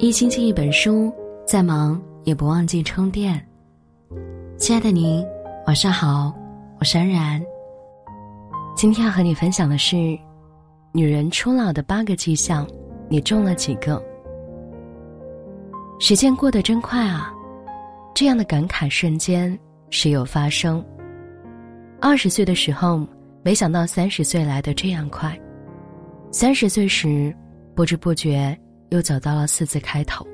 一星期一本书，再忙也不忘记充电。亲爱的您，晚上好，我是安然。今天要和你分享的是，女人初老的八个迹象，你中了几个？时间过得真快啊，这样的感慨瞬间时有发生。二十岁的时候，没想到三十岁来的这样快；三十岁时，不知不觉。又走到了四字开头。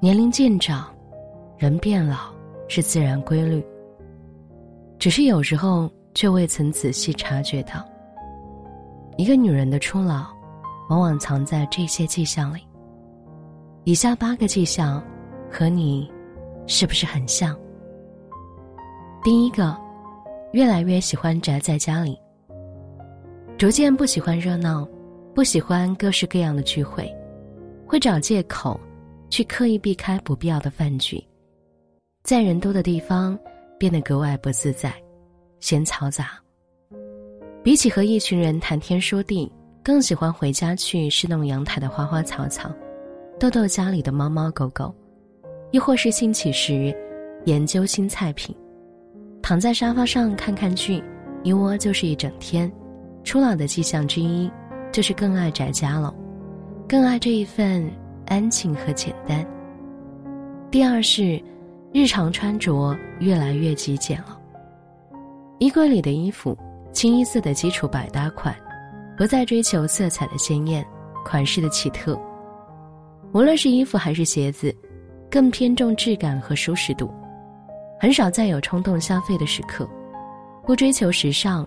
年龄渐长，人变老是自然规律。只是有时候却未曾仔细察觉到，一个女人的初老，往往藏在这些迹象里。以下八个迹象，和你是不是很像？第一个，越来越喜欢宅在家里，逐渐不喜欢热闹，不喜欢各式各样的聚会。会找借口，去刻意避开不必要的饭局，在人多的地方变得格外不自在，嫌嘈杂。比起和一群人谈天说地，更喜欢回家去侍弄阳台的花花草草，逗逗家里的猫猫狗狗，亦或是兴起时研究新菜品，躺在沙发上看看剧，一窝就是一整天。初老的迹象之一，就是更爱宅家了。更爱这一份安静和简单。第二是，日常穿着越来越极简了。衣柜里的衣服，清一色的基础百搭款，不再追求色彩的鲜艳、款式的奇特。无论是衣服还是鞋子，更偏重质感和舒适度，很少再有冲动消费的时刻。不追求时尚，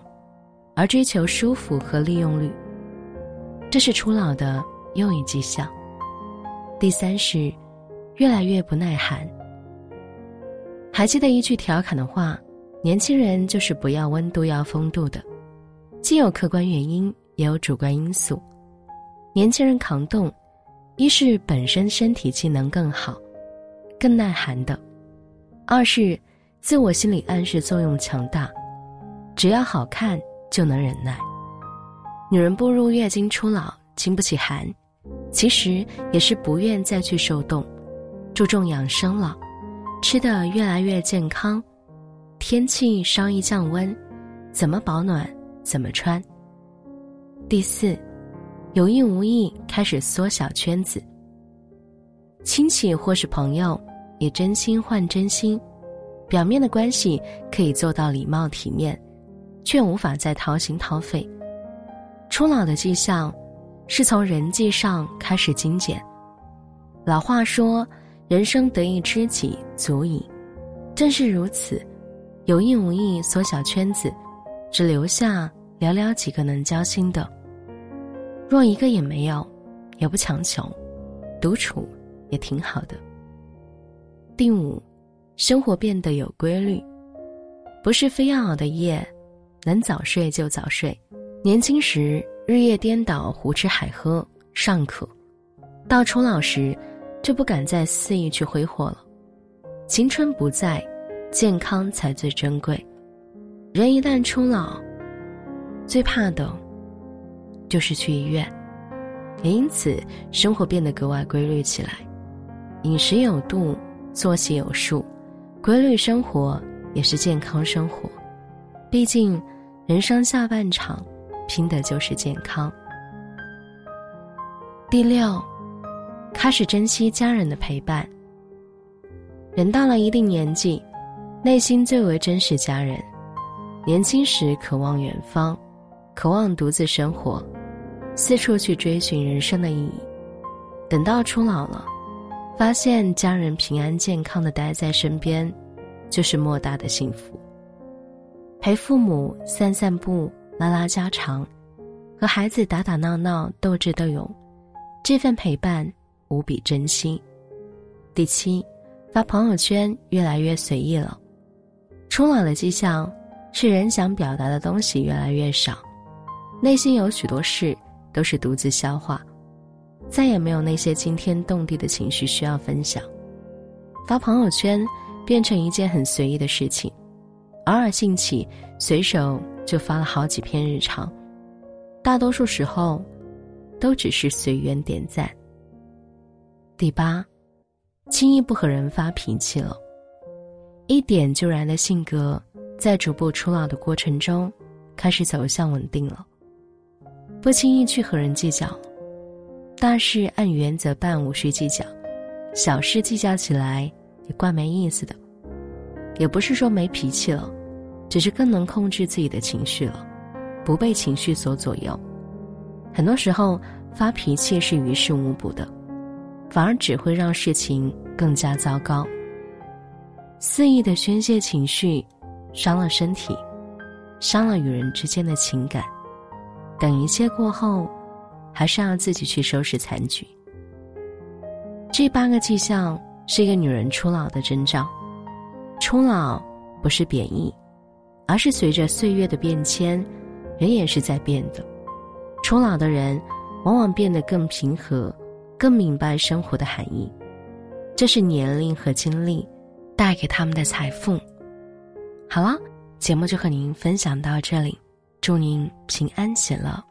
而追求舒服和利用率。这是初老的。又一迹象。第三是，越来越不耐寒。还记得一句调侃的话：“年轻人就是不要温度，要风度的。”既有客观原因，也有主观因素。年轻人抗冻，一是本身身体机能更好，更耐寒的；二是自我心理暗示作用强大，只要好看就能忍耐。女人步入月经初老，经不起寒。其实也是不愿再去受冻，注重养生了，吃的越来越健康，天气稍一降温，怎么保暖怎么穿。第四，有意无意开始缩小圈子。亲戚或是朋友以真心换真心，表面的关系可以做到礼貌体面，却无法再掏心掏肺。初老的迹象。是从人际上开始精简。老话说：“人生得一知己足矣。”正是如此，有意无意缩小圈子，只留下寥寥几个能交心的。若一个也没有，也不强求，独处也挺好的。第五，生活变得有规律，不是非要熬的夜，能早睡就早睡。年轻时。日夜颠倒、胡吃海喝尚可，到初老时，就不敢再肆意去挥霍了。青春不在，健康才最珍贵。人一旦初老，最怕的，就是去医院。也因此，生活变得格外规律起来，饮食有度，作息有数，规律生活也是健康生活。毕竟，人生下半场。拼的就是健康。第六，开始珍惜家人的陪伴。人到了一定年纪，内心最为珍视家人。年轻时渴望远方，渴望独自生活，四处去追寻人生的意义。等到初老了，发现家人平安健康的待在身边，就是莫大的幸福。陪父母散散步。拉拉家常，和孩子打打闹闹、斗智斗勇，这份陪伴无比珍惜。第七，发朋友圈越来越随意了。初老的迹象是人想表达的东西越来越少，内心有许多事都是独自消化，再也没有那些惊天动地的情绪需要分享。发朋友圈变成一件很随意的事情，偶尔兴起，随手。就发了好几篇日常，大多数时候，都只是随缘点赞。第八，轻易不和人发脾气了。一点就燃的性格，在逐步初老的过程中，开始走向稳定了。不轻易去和人计较，大事按原则办，无需计较；小事计较起来也怪没意思的。也不是说没脾气了，只是更能控制自己的情绪了，不被情绪所左右。很多时候发脾气是于事无补的，反而只会让事情更加糟糕。肆意的宣泄情绪，伤了身体，伤了与人之间的情感。等一切过后，还是要自己去收拾残局。这八个迹象是一个女人初老的征兆。初老不是贬义，而是随着岁月的变迁，人也是在变的。初老的人往往变得更平和，更明白生活的含义。这是年龄和经历。带给他们的财富。好了，节目就和您分享到这里，祝您平安喜乐。